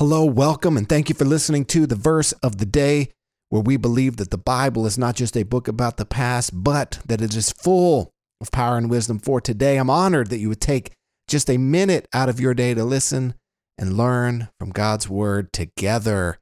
Hello, welcome, and thank you for listening to the verse of the day, where we believe that the Bible is not just a book about the past, but that it is full of power and wisdom for today. I'm honored that you would take just a minute out of your day to listen and learn from God's word together.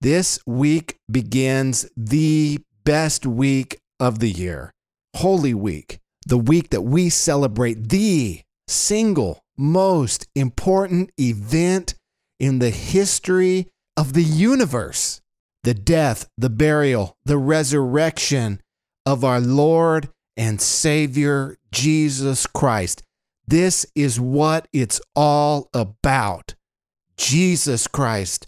This week begins the best week of the year, Holy Week, the week that we celebrate the single most important event in the history of the universe the death, the burial, the resurrection of our Lord and Savior Jesus Christ. This is what it's all about. Jesus Christ,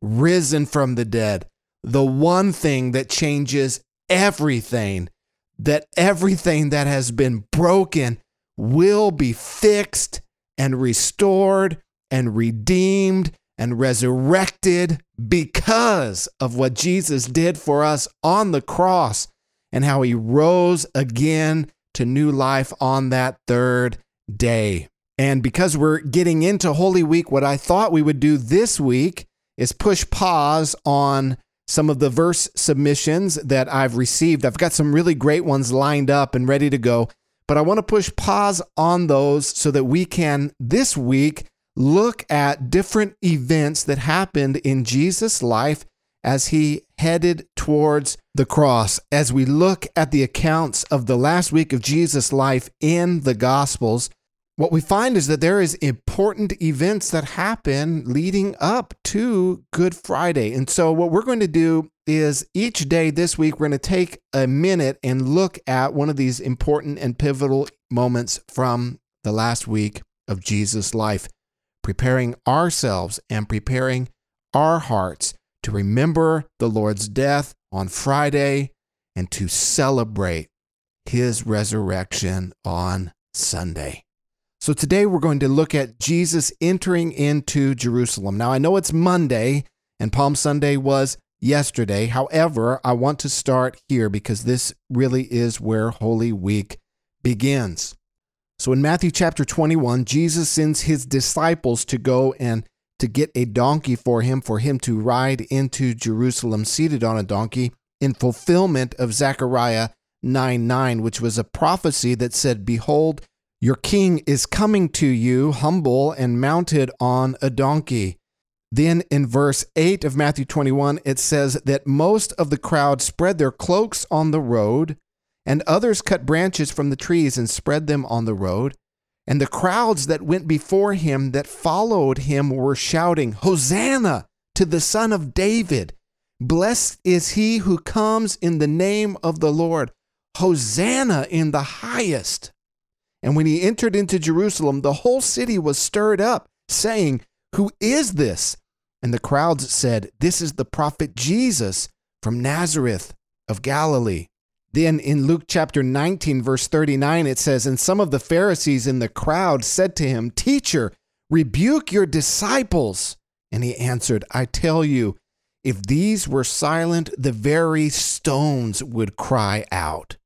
risen from the dead, the one thing that changes everything, that everything that has been broken will be fixed and restored and redeemed and resurrected because of what Jesus did for us on the cross and how he rose again to new life on that third day. And because we're getting into Holy Week, what I thought we would do this week is push pause on some of the verse submissions that I've received. I've got some really great ones lined up and ready to go, but I want to push pause on those so that we can this week look at different events that happened in Jesus' life as he headed towards the cross. As we look at the accounts of the last week of Jesus' life in the Gospels, what we find is that there is important events that happen leading up to Good Friday. And so what we're going to do is each day this week we're going to take a minute and look at one of these important and pivotal moments from the last week of Jesus' life preparing ourselves and preparing our hearts to remember the Lord's death on Friday and to celebrate his resurrection on Sunday. So today we're going to look at Jesus entering into Jerusalem. Now I know it's Monday and Palm Sunday was yesterday. However, I want to start here because this really is where Holy Week begins. So in Matthew chapter 21, Jesus sends his disciples to go and to get a donkey for him, for him to ride into Jerusalem seated on a donkey in fulfillment of Zechariah 9 9, which was a prophecy that said, Behold, your king is coming to you, humble and mounted on a donkey. Then in verse 8 of Matthew 21, it says that most of the crowd spread their cloaks on the road and others cut branches from the trees and spread them on the road. And the crowds that went before him that followed him were shouting, Hosanna to the Son of David! Blessed is he who comes in the name of the Lord! Hosanna in the highest! And when he entered into Jerusalem, the whole city was stirred up, saying, Who is this? And the crowds said, This is the prophet Jesus from Nazareth of Galilee. Then in Luke chapter 19, verse 39, it says, And some of the Pharisees in the crowd said to him, Teacher, rebuke your disciples. And he answered, I tell you, if these were silent, the very stones would cry out.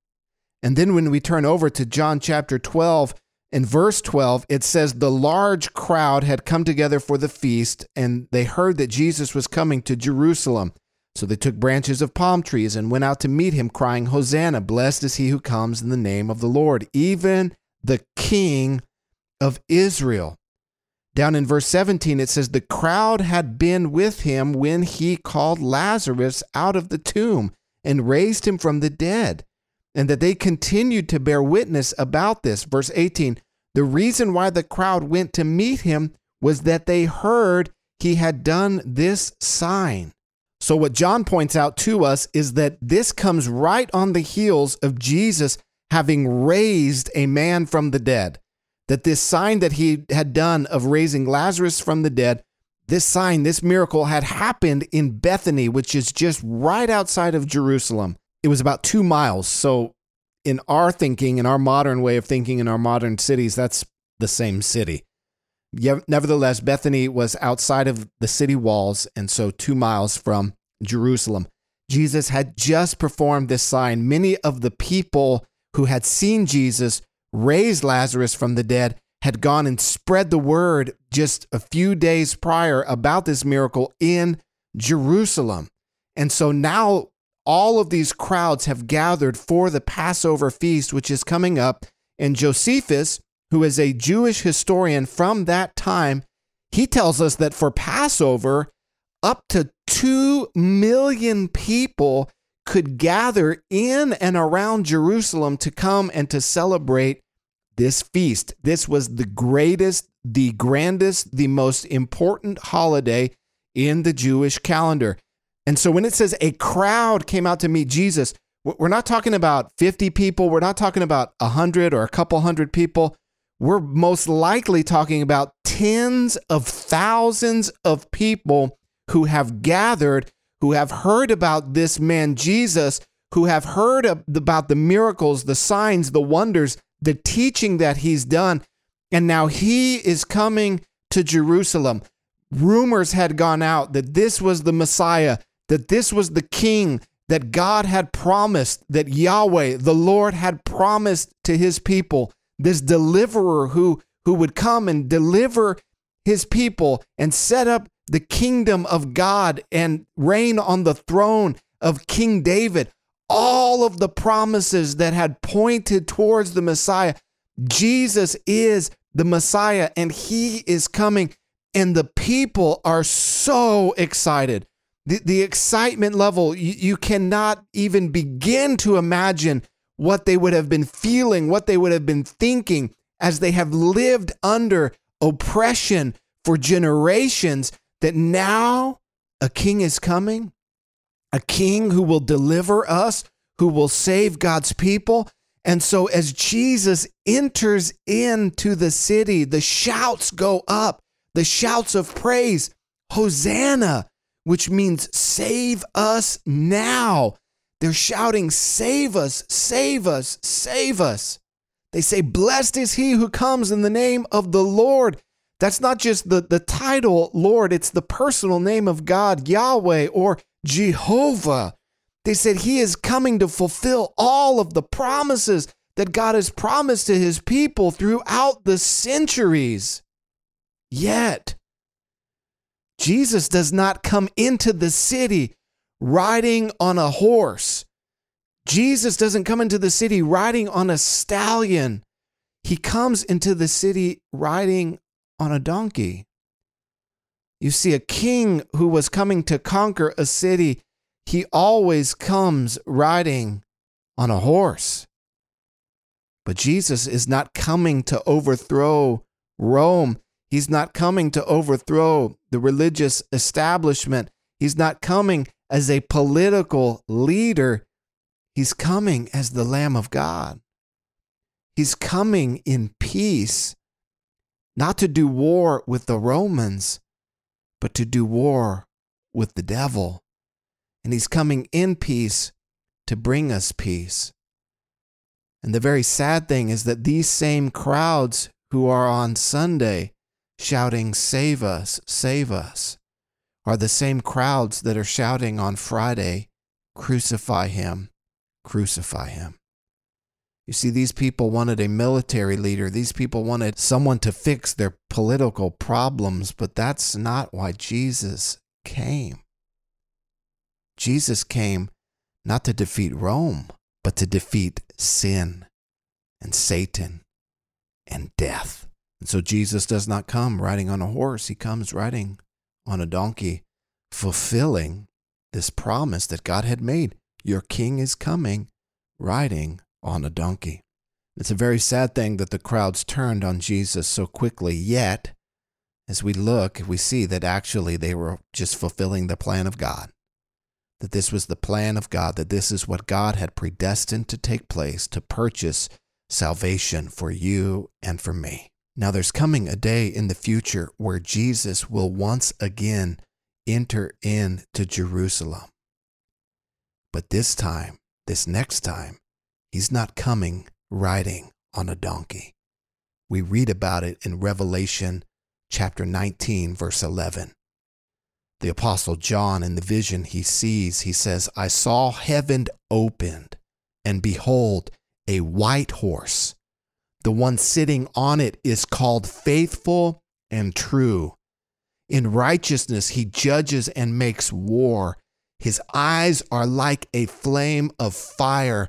And then when we turn over to John chapter 12, in verse 12, it says, The large crowd had come together for the feast, and they heard that Jesus was coming to Jerusalem. So they took branches of palm trees and went out to meet him, crying, Hosanna, blessed is he who comes in the name of the Lord, even the King of Israel. Down in verse 17, it says, The crowd had been with him when he called Lazarus out of the tomb and raised him from the dead, and that they continued to bear witness about this. Verse 18, the reason why the crowd went to meet him was that they heard he had done this sign. So, what John points out to us is that this comes right on the heels of Jesus having raised a man from the dead. That this sign that he had done of raising Lazarus from the dead, this sign, this miracle had happened in Bethany, which is just right outside of Jerusalem. It was about two miles. So, in our thinking, in our modern way of thinking, in our modern cities, that's the same city. Nevertheless, Bethany was outside of the city walls, and so two miles from Jerusalem. Jesus had just performed this sign. Many of the people who had seen Jesus raise Lazarus from the dead had gone and spread the word just a few days prior about this miracle in Jerusalem. And so now all of these crowds have gathered for the Passover feast, which is coming up. And Josephus, who is a Jewish historian from that time, he tells us that for Passover, up to 2 million people could gather in and around Jerusalem to come and to celebrate this feast. This was the greatest, the grandest, the most important holiday in the Jewish calendar. And so when it says a crowd came out to meet Jesus, we're not talking about 50 people, we're not talking about 100 or a couple hundred people. We're most likely talking about tens of thousands of people who have gathered, who have heard about this man Jesus, who have heard about the miracles, the signs, the wonders, the teaching that he's done. And now he is coming to Jerusalem. Rumors had gone out that this was the Messiah, that this was the king that God had promised, that Yahweh, the Lord, had promised to his people, this deliverer who, who would come and deliver his people and set up the kingdom of God and reign on the throne of King David. All of the promises that had pointed towards the Messiah. Jesus is the Messiah and he is coming. And the people are so excited. The, the excitement level, you, you cannot even begin to imagine what they would have been feeling, what they would have been thinking as they have lived under oppression for generations that now a king is coming, a king who will deliver us, who will save God's people. And so, as Jesus enters into the city, the shouts go up, the shouts of praise, Hosanna, which means save us now. They're shouting, Save us, save us, save us. They say, Blessed is he who comes in the name of the Lord. That's not just the, the title, Lord, it's the personal name of God, Yahweh or Jehovah. They said he is coming to fulfill all of the promises that God has promised to his people throughout the centuries. Yet, Jesus does not come into the city riding on a horse. Jesus doesn't come into the city riding on a stallion. He comes into the city riding on a donkey. You see, a king who was coming to conquer a city, he always comes riding on a horse. But Jesus is not coming to overthrow Rome. He's not coming to overthrow the religious establishment. He's not coming as a political leader. He's coming as the Lamb of God. He's coming in peace not to do war with the Romans, but to do war with the devil. And he's coming in peace to bring us peace. And the very sad thing is that these same crowds who are on Sunday shouting, Save us, save us, are the same crowds that are shouting on Friday, Crucify him, crucify him. You see, these people wanted a military leader. These people wanted someone to fix their political problems, but that's not why Jesus came. Jesus came not to defeat Rome, but to defeat sin and Satan and death. And so Jesus does not come riding on a horse, he comes riding on a donkey, fulfilling this promise that God had made. Your king is coming riding on a donkey. It's a very sad thing that the crowds turned on Jesus so quickly, yet, as we look, we see that actually they were just fulfilling the plan of God. That this was the plan of God, that this is what God had predestined to take place to purchase salvation for you and for me. Now, there's coming a day in the future where Jesus will once again enter into Jerusalem. But this time, this next time, He's not coming riding on a donkey. We read about it in Revelation chapter 19, verse 11. The Apostle John, in the vision he sees, he says, I saw heaven opened, and behold, a white horse. The one sitting on it is called faithful and true. In righteousness, he judges and makes war. His eyes are like a flame of fire,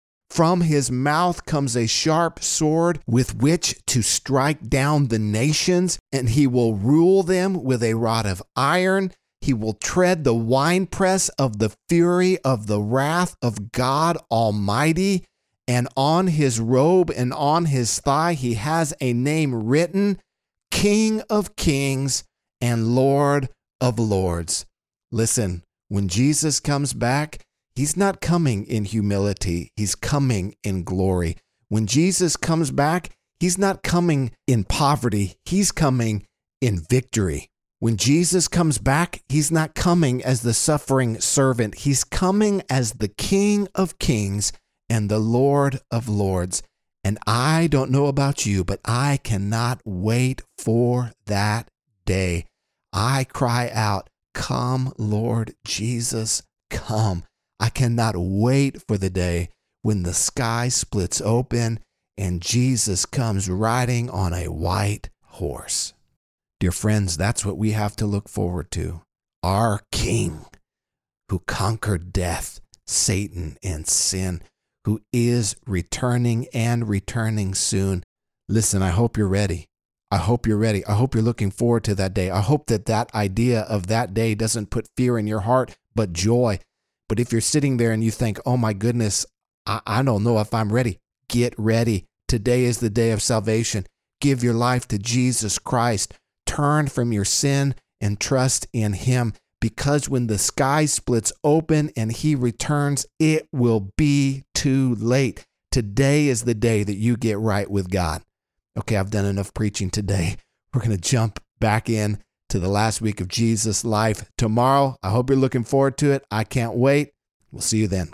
From his mouth comes a sharp sword with which to strike down the nations, and he will rule them with a rod of iron. He will tread the winepress of the fury of the wrath of God Almighty. And on his robe and on his thigh he has a name written King of Kings and Lord of Lords. Listen, when Jesus comes back, he's not coming in humility, he's coming in glory. When Jesus comes back, he's not coming in poverty, he's coming in victory. When Jesus comes back, he's not coming as the suffering servant, he's coming as the King of kings and the Lord of lords. And I don't know about you, but I cannot wait for that day. I cry out, Come, Lord Jesus, come. I cannot wait for the day when the sky splits open and Jesus comes riding on a white horse. Dear friends, that's what we have to look forward to. Our King who conquered death, Satan, and sin, who is returning and returning soon. Listen, I hope you're ready. I hope you're ready. I hope you're looking forward to that day. I hope that that idea of that day doesn't put fear in your heart, but joy. But if you're sitting there and you think, oh my goodness, I, I don't know if I'm ready, get ready. Today is the day of salvation. Give your life to Jesus Christ. Turn from your sin and trust in Him because when the sky splits open and He returns, it will be too late. Today is the day that you get right with God okay, I've done enough preaching today. We're going to jump back in to the last week of Jesus' life tomorrow. I hope you're looking forward to it. I can't wait. We'll see you then.